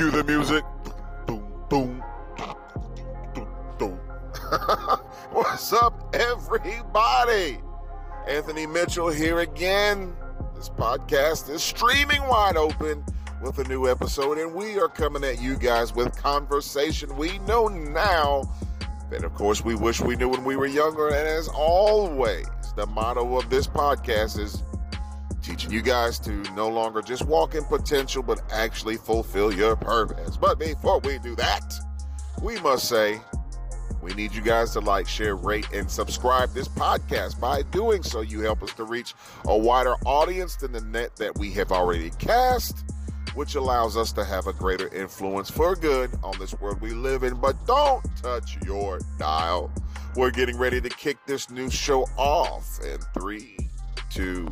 Cue the music. Boom, boom, boom, boom. What's up, everybody? Anthony Mitchell here again. This podcast is streaming wide open with a new episode, and we are coming at you guys with conversation we know now that, of course, we wish we knew when we were younger. And as always, the motto of this podcast is teaching you guys to no longer just walk in potential, but actually fulfill your purpose. But before we do that, we must say we need you guys to like, share, rate, and subscribe this podcast. By doing so, you help us to reach a wider audience than the net that we have already cast, which allows us to have a greater influence for good on this world we live in. But don't touch your dial. We're getting ready to kick this new show off in three, two,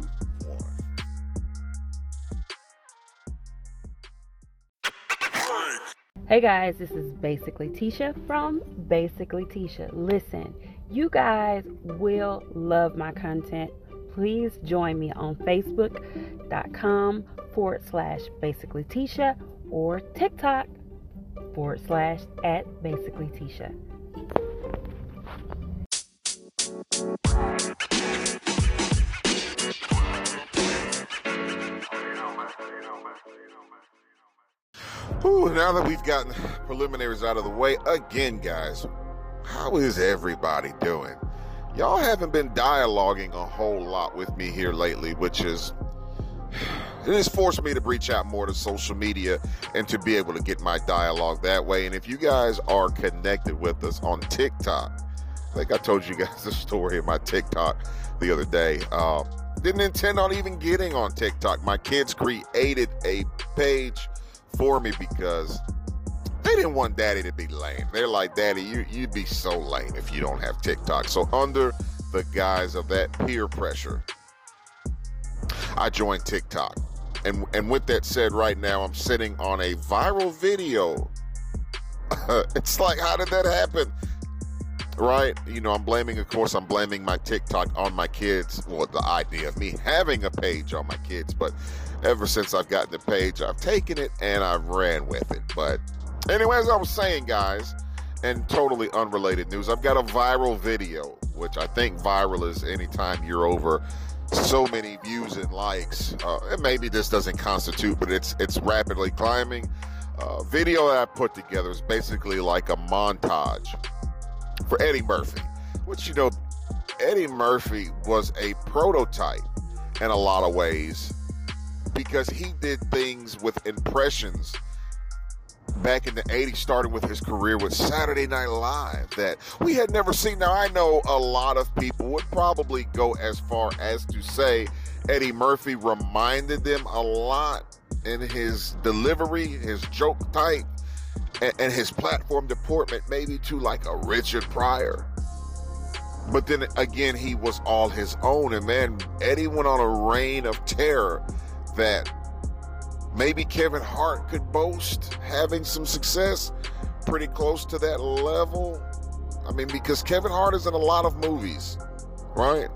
Hey guys, this is Basically Tisha from Basically Tisha. Listen, you guys will love my content. Please join me on Facebook.com forward slash Basically Tisha or TikTok forward slash at Basically Tisha. Ooh, now that we've gotten preliminaries out of the way, again, guys, how is everybody doing? Y'all haven't been dialoguing a whole lot with me here lately, which is it has forced me to reach out more to social media and to be able to get my dialogue that way. And if you guys are connected with us on TikTok, I think I told you guys the story of my TikTok the other day. Uh, didn't intend on even getting on TikTok. My kids created a page for me because they didn't want daddy to be lame. They're like, Daddy, you, you'd be so lame if you don't have TikTok. So, under the guise of that peer pressure, I joined TikTok. And, and with that said, right now I'm sitting on a viral video. it's like, how did that happen? Right? You know, I'm blaming, of course, I'm blaming my TikTok on my kids. Well, the idea of me having a page on my kids, but ever since I've gotten the page, I've taken it and I've ran with it. But anyway, as I was saying, guys, and totally unrelated news, I've got a viral video, which I think viral is anytime you're over so many views and likes. Uh, and maybe this doesn't constitute, but it's it's rapidly climbing. Uh, video that I put together is basically like a montage for Eddie Murphy, which you know, Eddie Murphy was a prototype in a lot of ways because he did things with impressions back in the 80s, starting with his career with Saturday Night Live that we had never seen. Now, I know a lot of people would probably go as far as to say Eddie Murphy reminded them a lot in his delivery, his joke type, and, and his platform deportment, maybe to like a Richard Pryor. But then again, he was all his own. And man, Eddie went on a reign of terror that maybe Kevin Hart could boast having some success pretty close to that level. I mean, because Kevin Hart is in a lot of movies, right?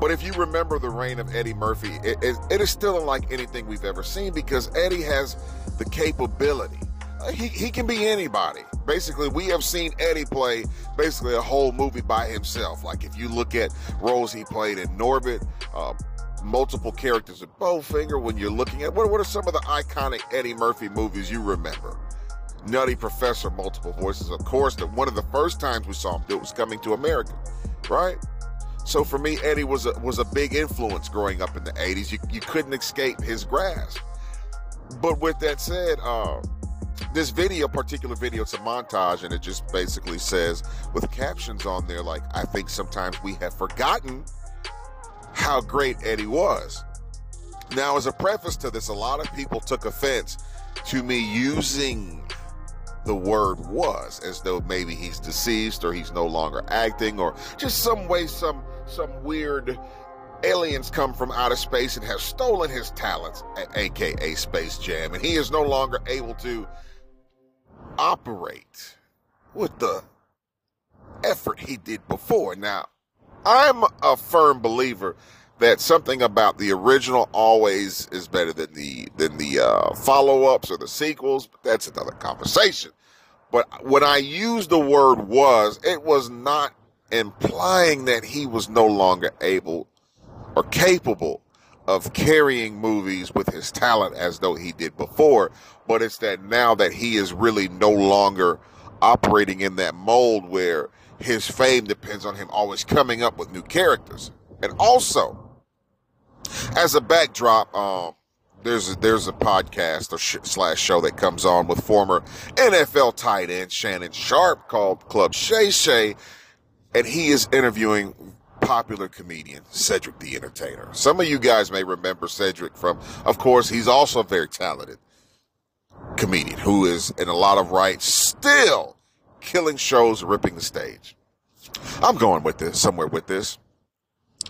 But if you remember the reign of Eddie Murphy, it, it, it is still unlike anything we've ever seen because Eddie has the capability. He, he can be anybody. Basically, we have seen Eddie play basically a whole movie by himself. Like if you look at roles he played in Norbit, uh, multiple characters in Bowfinger, when you're looking at what, what are some of the iconic Eddie Murphy movies you remember? Nutty Professor, multiple voices. Of course, that one of the first times we saw him do it was coming to America, right? So for me, Eddie was a, was a big influence growing up in the 80s. You, you couldn't escape his grasp. But with that said, uh, this video, particular video, it's a montage, and it just basically says with captions on there like, I think sometimes we have forgotten how great Eddie was. Now, as a preface to this, a lot of people took offense to me using the word was as though maybe he's deceased or he's no longer acting or just some way some some weird aliens come from outer space and have stolen his talents aka space jam and he is no longer able to operate with the effort he did before now i'm a firm believer that something about the original always is better than the than the uh, follow-ups or the sequels. But that's another conversation. But when I used the word was, it was not implying that he was no longer able or capable of carrying movies with his talent as though he did before, but it's that now that he is really no longer operating in that mold where his fame depends on him always coming up with new characters. And also, as a backdrop, um, there's a, there's a podcast or sh- slash show that comes on with former NFL tight end Shannon Sharpe called Club Shay Shay, and he is interviewing popular comedian Cedric the Entertainer. Some of you guys may remember Cedric from, of course, he's also a very talented comedian who is in a lot of rights still killing shows, ripping the stage. I'm going with this, somewhere with this.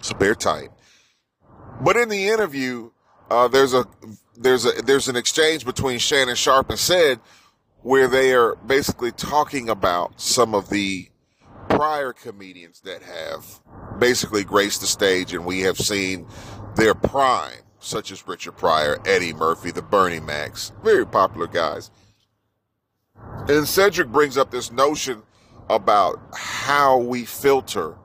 So bear tight. But in the interview, uh, there's a there's a there's an exchange between Shannon Sharpe and Ced where they are basically talking about some of the prior comedians that have basically graced the stage and we have seen their prime, such as Richard Pryor, Eddie Murphy, the Bernie Macs, very popular guys. And Cedric brings up this notion about how we filter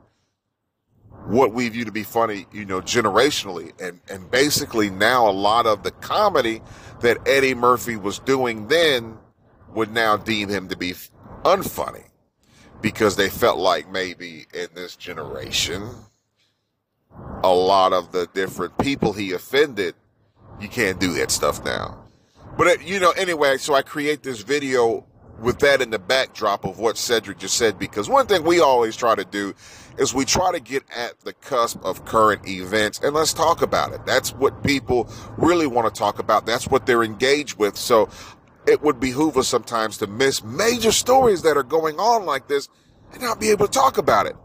what we view to be funny, you know, generationally. And, and basically now a lot of the comedy that Eddie Murphy was doing then would now deem him to be unfunny because they felt like maybe in this generation, a lot of the different people he offended, you can't do that stuff now. But, it, you know, anyway, so I create this video with that in the backdrop of what Cedric just said, because one thing we always try to do is we try to get at the cusp of current events and let's talk about it. That's what people really want to talk about. That's what they're engaged with. So it would behoove us sometimes to miss major stories that are going on like this and not be able to talk about it.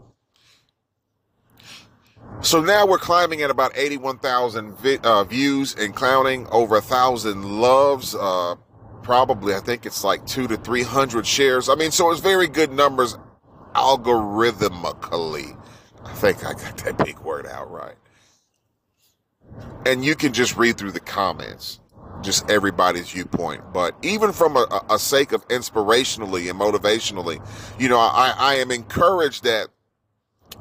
So now we're climbing at about 81,000 vi- uh, views and clowning over a thousand loves. Uh, probably, I think it's like two to 300 shares. I mean, so it's very good numbers algorithmically. I think I got that big word out right. And you can just read through the comments just everybody's viewpoint. But even from a, a sake of inspirationally and motivationally, you know, I, I am encouraged that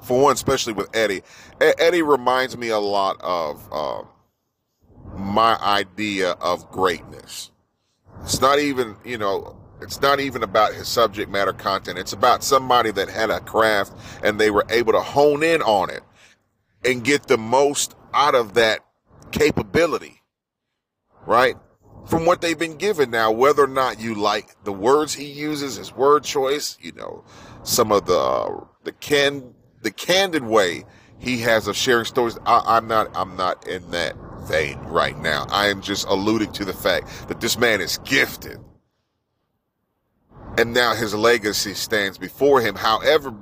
for one, especially with Eddie, Eddie reminds me a lot of uh, my idea of greatness. It's not even, you know, it's not even about his subject matter content. It's about somebody that had a craft and they were able to hone in on it and get the most out of that capability right? From what they've been given now, whether or not you like the words he uses, his word choice, you know, some of the uh, the can the candid way he has of sharing stories. I, I'm not I'm not in that vein right now. I am just alluding to the fact that this man is gifted. And now his legacy stands before him. However,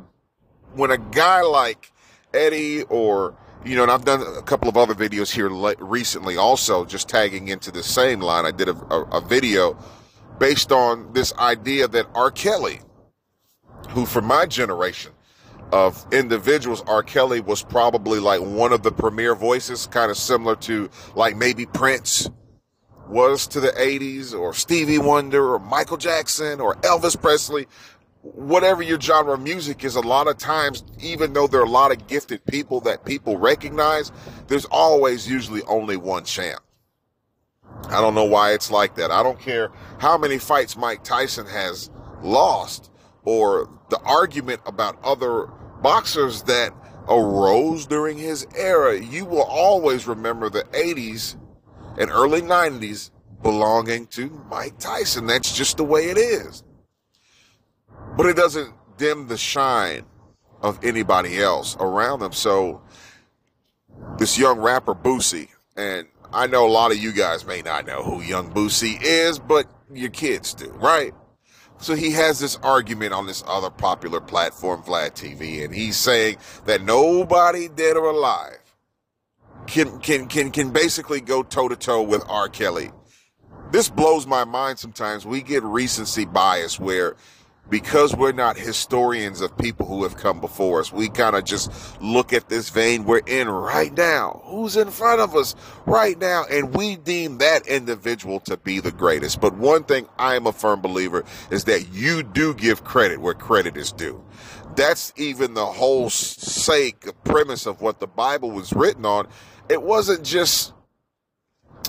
when a guy like Eddie or you know, and I've done a couple of other videos here recently also just tagging into the same line. I did a, a, a video based on this idea that R. Kelly, who for my generation of individuals, R. Kelly was probably like one of the premier voices, kind of similar to like maybe Prince was to the 80s or Stevie Wonder or Michael Jackson or Elvis Presley whatever your genre of music is, a lot of times, even though there are a lot of gifted people that people recognize, there's always usually only one champ. I don't know why it's like that. I don't care how many fights Mike Tyson has lost or the argument about other boxers that arose during his era. You will always remember the 80s and early 90s belonging to Mike Tyson. That's just the way it is but it doesn't dim the shine of anybody else around them. So this young rapper Boosie, and I know a lot of you guys may not know who Young Boosie is, but your kids do, right? So he has this argument on this other popular platform, Vlad TV, and he's saying that nobody dead or alive can can can can basically go toe to toe with R. Kelly. This blows my mind sometimes. We get recency bias where because we're not historians of people who have come before us, we kind of just look at this vein we're in right now. Who's in front of us right now? And we deem that individual to be the greatest. But one thing I am a firm believer is that you do give credit where credit is due. That's even the whole sake premise of what the Bible was written on. It wasn't just,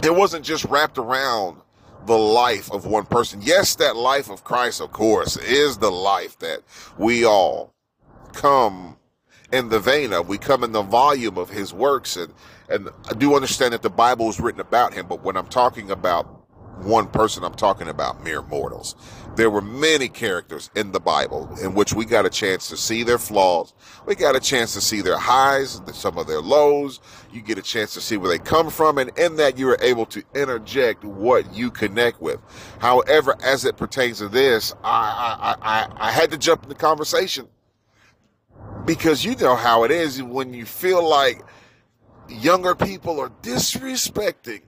it wasn't just wrapped around the life of one person. Yes, that life of Christ, of course, is the life that we all come in the vein of. We come in the volume of his works. And, and I do understand that the Bible is written about him, but when I'm talking about one person, I'm talking about mere mortals. There were many characters in the Bible in which we got a chance to see their flaws. We got a chance to see their highs, some of their lows. You get a chance to see where they come from. And in that, you are able to interject what you connect with. However, as it pertains to this, I, I, I, I had to jump in the conversation because you know how it is when you feel like younger people are disrespecting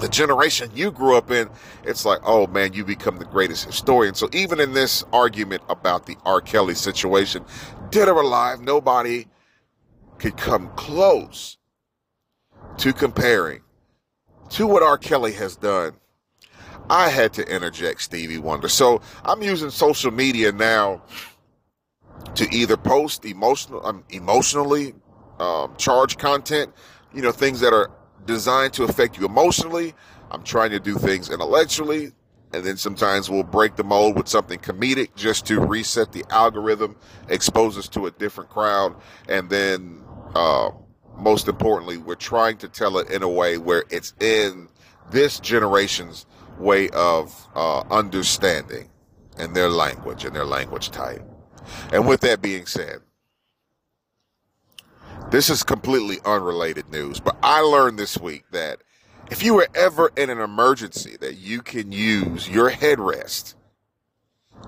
the generation you grew up in, it's like, oh man, you become the greatest historian. So even in this argument about the R. Kelly situation, dead or alive, nobody could come close to comparing to what R. Kelly has done. I had to interject Stevie Wonder. So I'm using social media now to either post emotional, um, emotionally um, charged content, you know, things that are designed to affect you emotionally. I'm trying to do things intellectually. And then sometimes we'll break the mold with something comedic just to reset the algorithm, expose us to a different crowd. And then, uh, most importantly, we're trying to tell it in a way where it's in this generation's way of uh, understanding and their language and their language type. And with that being said, this is completely unrelated news, but I learned this week that if you were ever in an emergency that you can use your headrest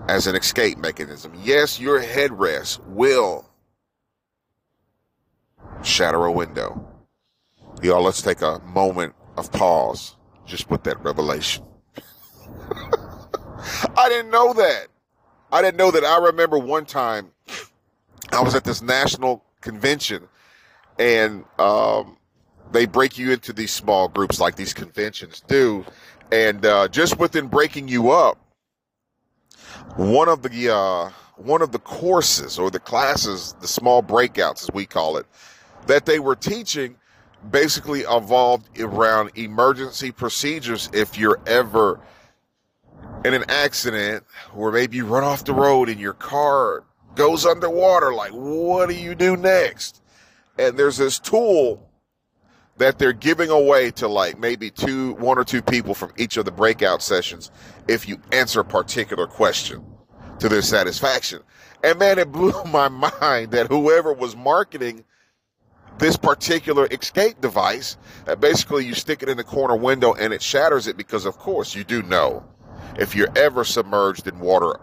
as an escape mechanism. Yes, your headrest will shatter a window. Y'all, let's take a moment of pause just with that revelation. I didn't know that. I didn't know that. I remember one time I was at this national convention and um, they break you into these small groups like these conventions do. And uh, just within breaking you up, one of the uh, one of the courses or the classes, the small breakouts as we call it, that they were teaching basically evolved around emergency procedures if you're ever in an accident or maybe you run off the road and your car goes underwater like what do you do next and there's this tool that they're giving away to like maybe two, one or two people from each of the breakout sessions if you answer a particular question to their satisfaction. And man, it blew my mind that whoever was marketing this particular escape device, that basically you stick it in the corner window and it shatters it because of course you do know if you're ever submerged in water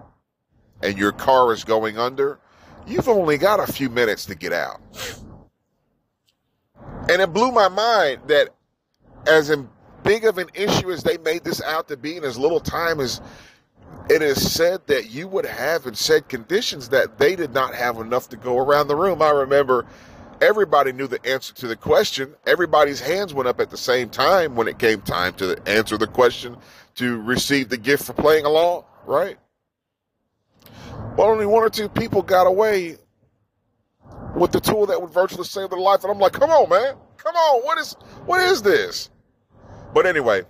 and your car is going under, you've only got a few minutes to get out. And it blew my mind that as big of an issue as they made this out to be in as little time as it is said that you would have in said conditions that they did not have enough to go around the room. I remember everybody knew the answer to the question. Everybody's hands went up at the same time when it came time to answer the question to receive the gift for playing along, right? Well, only one or two people got away with the tool that would virtually save their life. And I'm like, come on, man. Come on. What is what is this? But anyway,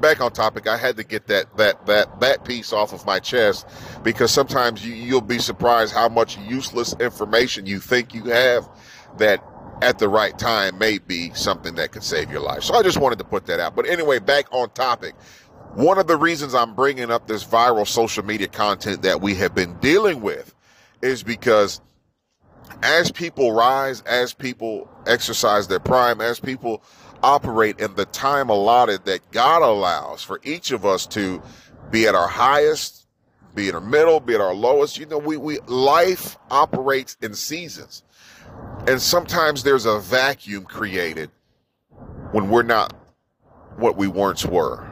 back on topic, I had to get that that that that piece off of my chest because sometimes you, you'll be surprised how much useless information you think you have that at the right time may be something that could save your life. So I just wanted to put that out. But anyway, back on topic. One of the reasons I'm bringing up this viral social media content that we have been dealing with is because as people rise, as people exercise their prime, as people operate in the time allotted that God allows for each of us to be at our highest, be in our middle, be at our lowest. You know, we, we, life operates in seasons. And sometimes there's a vacuum created when we're not what we once were.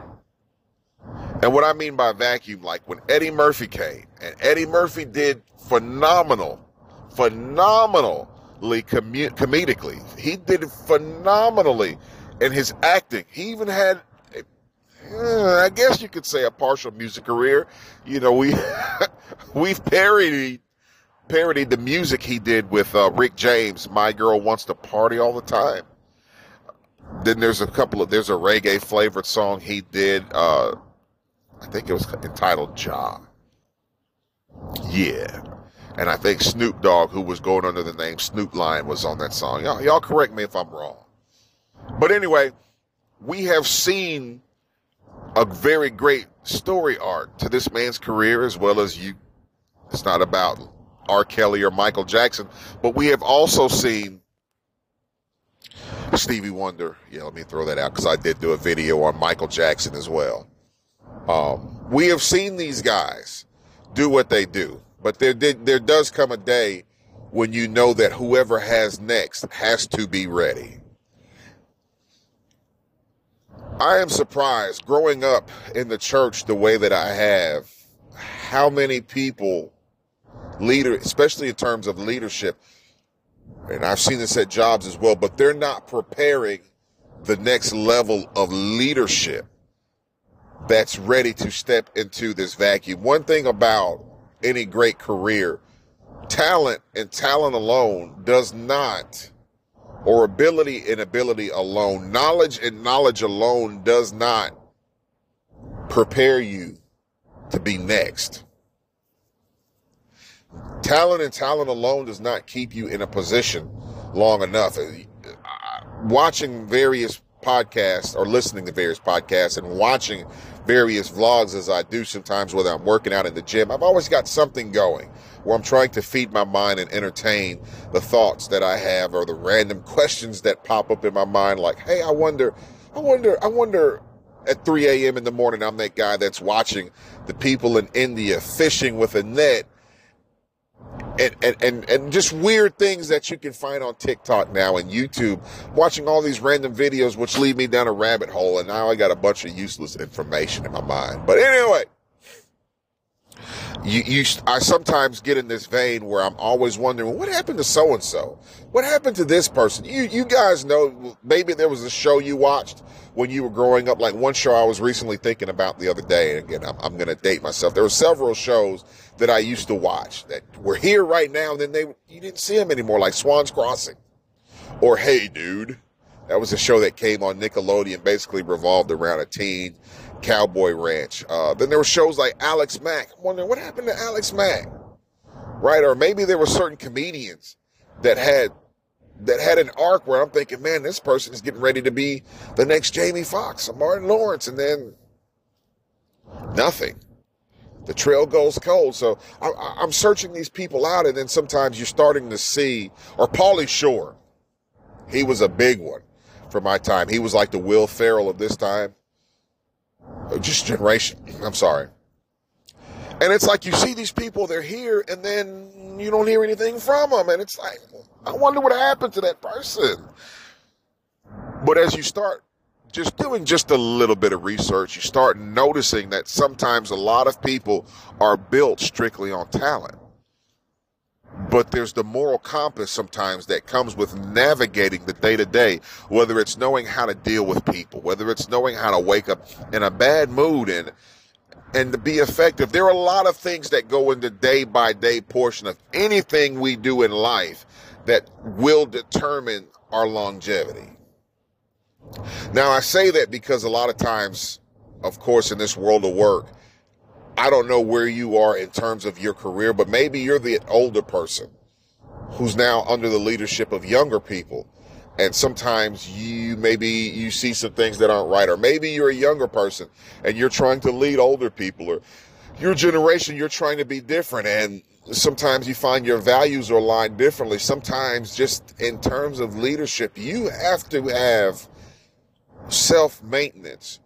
And what I mean by vacuum, like when Eddie Murphy came, and Eddie Murphy did phenomenal, phenomenally com- comedically. He did phenomenally in his acting. He even had, uh, I guess you could say, a partial music career. You know, we we've parodied parodied the music he did with uh, Rick James. My girl wants to party all the time. Then there's a couple of there's a reggae flavored song he did. Uh, I think it was entitled "Ja." Yeah, and I think Snoop Dogg, who was going under the name Snoop Lion, was on that song. Y'all, y'all correct me if I'm wrong. But anyway, we have seen a very great story arc to this man's career, as well as you. It's not about R. Kelly or Michael Jackson, but we have also seen Stevie Wonder. Yeah, let me throw that out because I did do a video on Michael Jackson as well. Um, we have seen these guys do what they do, but there did, there does come a day when you know that whoever has next has to be ready. I am surprised growing up in the church the way that I have, how many people, leader, especially in terms of leadership, and I've seen this at jobs as well, but they're not preparing the next level of leadership that's ready to step into this vacuum. One thing about any great career, talent and talent alone does not, or ability and ability alone, knowledge and knowledge alone does not prepare you to be next. Talent and talent alone does not keep you in a position long enough. Uh, watching various podcasts or listening to various podcasts and watching various vlogs as I do sometimes, whether I'm working out in the gym, I've always got something going where I'm trying to feed my mind and entertain the thoughts that I have or the random questions that pop up in my mind. Like, hey, I wonder, I wonder, I wonder at 3 a.m. in the morning, I'm that guy that's watching the people in India fishing with a net and, and, and, and just weird things that you can find on TikTok now and YouTube, watching all these random videos, which lead me down a rabbit hole. And now I got a bunch of useless information in my mind. But anyway, you, you, I sometimes get in this vein where I'm always wondering, what happened to so and so? What happened to this person? You, you guys know, maybe there was a show you watched when you were growing up. Like one show I was recently thinking about the other day. And again, I'm, I'm going to date myself. There were several shows that I used to watch that were here right now. And then they, you didn't see them anymore, like Swan's Crossing or Hey Dude. That was a show that came on Nickelodeon, basically revolved around a teen cowboy ranch. Uh, then there were shows like Alex Mack. I'm wondering what happened to Alex Mack, right? Or maybe there were certain comedians that had that had an arc where I'm thinking, man, this person is getting ready to be the next Jamie Foxx or Martin Lawrence, and then nothing. The trail goes cold. So I, am searching these people out, and then sometimes you're starting to see, or Pauly Shore. He was a big one for my time. He was like the Will Ferrell of this time. Uh, just generation. I'm sorry. And it's like you see these people, they're here, and then you don't hear anything from them. And it's like, I wonder what happened to that person. But as you start just doing just a little bit of research, you start noticing that sometimes a lot of people are built strictly on talent but there's the moral compass sometimes that comes with navigating the day to day, whether it's knowing how to deal with people, whether it's knowing how to wake up in a bad mood and and to be effective. There are a lot of things that go into day by day portion of anything we do in life that will determine our longevity. Now I say that because a lot of times, of course, in this world of work, I don't know where you are in terms of your career, but maybe you're the older person who's now under the leadership of younger people. And sometimes you maybe you see some things that aren't right, or maybe you're a younger person and you're trying to lead older people, or your generation, you're trying to be different. And sometimes you find your values are aligned differently. Sometimes, just in terms of leadership, you have to have self maintenance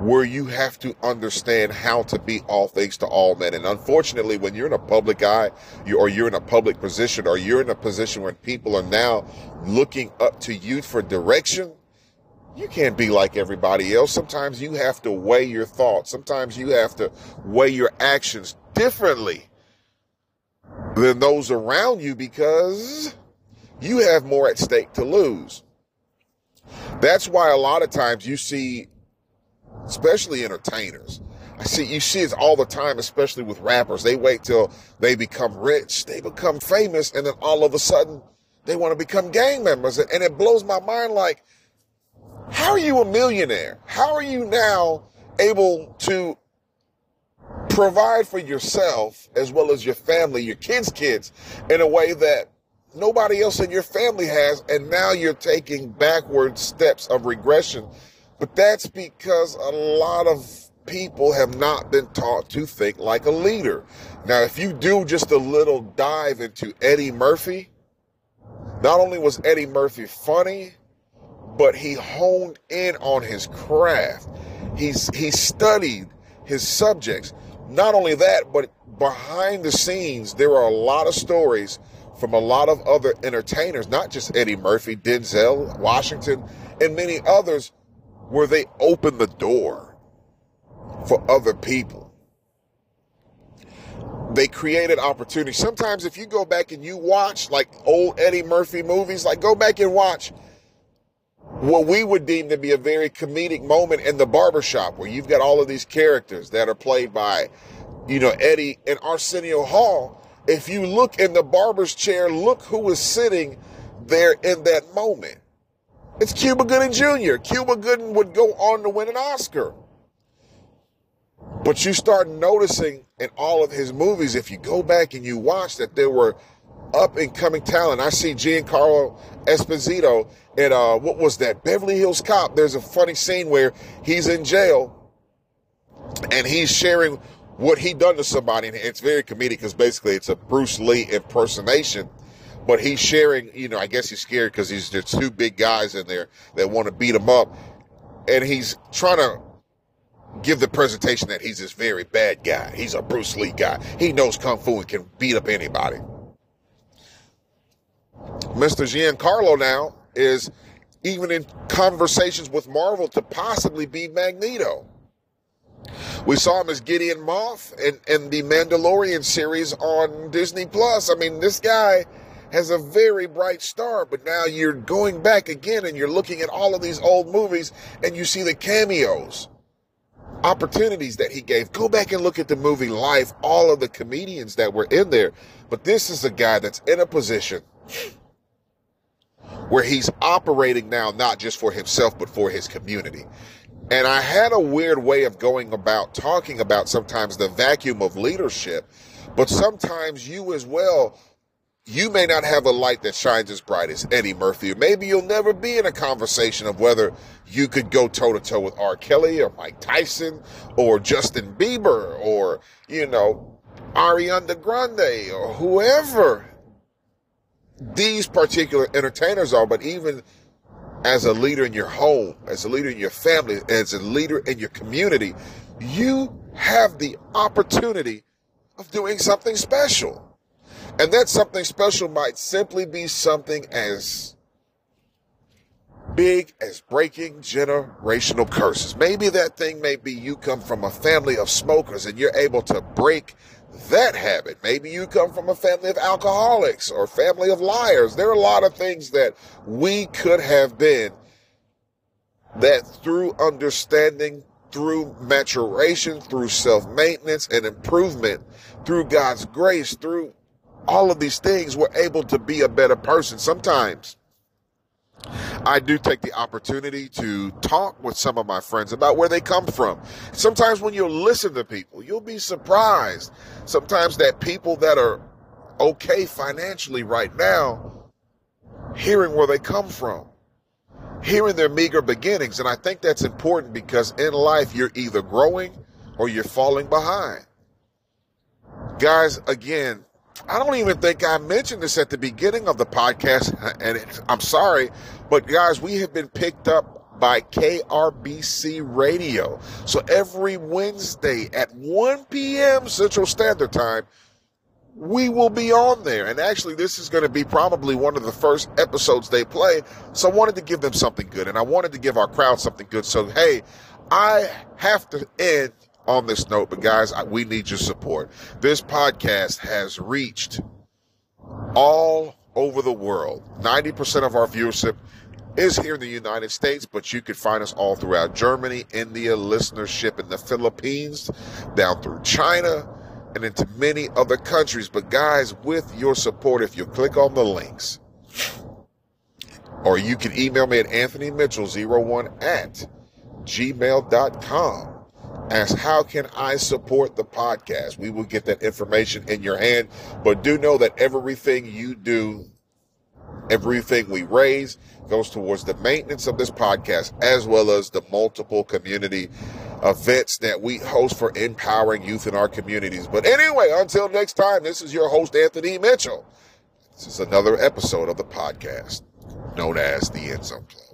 where you have to understand how to be all things to all men. And unfortunately, when you're in a public eye, you, or you're in a public position, or you're in a position where people are now looking up to you for direction, you can't be like everybody else. Sometimes you have to weigh your thoughts. Sometimes you have to weigh your actions differently than those around you because you have more at stake to lose. That's why a lot of times you see, especially entertainers, I see you see it all the time, especially with rappers. They wait till they become rich, they become famous, and then all of a sudden they want to become gang members. And it blows my mind like, how are you a millionaire? How are you now able to provide for yourself as well as your family, your kids' kids, in a way that nobody else in your family has, and now you're taking backward steps of regression. But that's because a lot of people have not been taught to think like a leader. Now, if you do just a little dive into Eddie Murphy, not only was Eddie Murphy funny, but he honed in on his craft. He's he studied his subjects. Not only that, but behind the scenes, there are a lot of stories from a lot of other entertainers, not just Eddie Murphy, Denzel, Washington, and many others, where they open the door for other people. They created opportunities. Sometimes, if you go back and you watch like old Eddie Murphy movies, like go back and watch what we would deem to be a very comedic moment in the barbershop where you've got all of these characters that are played by, you know, Eddie and Arsenio Hall. If you look in the barber's chair, look who was sitting there in that moment. It's Cuba Gooding Jr. Cuba Gooding would go on to win an Oscar. But you start noticing in all of his movies, if you go back and you watch that there were up and coming talent. I see Giancarlo Esposito in uh, what was that Beverly Hills Cop. There's a funny scene where he's in jail and he's sharing what he done to somebody, and it's very comedic because basically it's a Bruce Lee impersonation. But he's sharing, you know, I guess he's scared because he's there's two big guys in there that want to beat him up, and he's trying to give the presentation that he's this very bad guy. He's a Bruce Lee guy. He knows kung fu and can beat up anybody. Mr. Giancarlo now is even in conversations with Marvel to possibly be Magneto. We saw him as Gideon Moff in, in the Mandalorian series on Disney Plus. I mean, this guy has a very bright star, but now you're going back again and you're looking at all of these old movies and you see the cameos, opportunities that he gave. Go back and look at the movie Life, all of the comedians that were in there. But this is a guy that's in a position where he's operating now not just for himself but for his community. And I had a weird way of going about talking about sometimes the vacuum of leadership, but sometimes you as well you may not have a light that shines as bright as Eddie Murphy, or maybe you'll never be in a conversation of whether you could go toe to toe with R. Kelly or Mike Tyson or Justin Bieber or, you know, Ariana Grande or whoever these particular entertainers are, but even as a leader in your home, as a leader in your family, as a leader in your community, you have the opportunity of doing something special. And that something special might simply be something as big as breaking generational curses. Maybe that thing may be you come from a family of smokers and you're able to break that habit. Maybe you come from a family of alcoholics or family of liars. There are a lot of things that we could have been that through understanding, through maturation, through self maintenance and improvement, through God's grace, through all of these things, we're able to be a better person. Sometimes I do take the opportunity to talk with some of my friends about where they come from. Sometimes when you listen to people, you'll be surprised. Sometimes that people that are okay financially right now, hearing where they come from, hearing their meager beginnings. And I think that's important because in life, you're either growing or you're falling behind. Guys, again, I don't even think I mentioned this at the beginning of the podcast, and I'm sorry, but guys, we have been picked up by KRBC Radio. So every Wednesday at 1 p.m. Central Standard Time, we will be on there. And actually, this is going to be probably one of the first episodes they play. So I wanted to give them something good. And I wanted to give our crowd something good. So, hey, I have to end on this note, but guys, we need your support. This podcast has reached all over the world. 90% of our viewership is here in the United States, but you can find us all throughout Germany, India, listenership in the Philippines, down through China, and into many other countries. But guys, with your support, if you click on the links, or you can email me at Anthony Mitchell01 at gmail.com. Ask, how can I support the podcast? We will get that information in your hand. But do know that everything you do, everything we raise, goes towards the maintenance of this podcast, as well as the multiple community events that we host for empowering youth in our communities. But anyway, until next time, this is your host, Anthony Mitchell. This is another episode of the podcast known as the End Zone Club.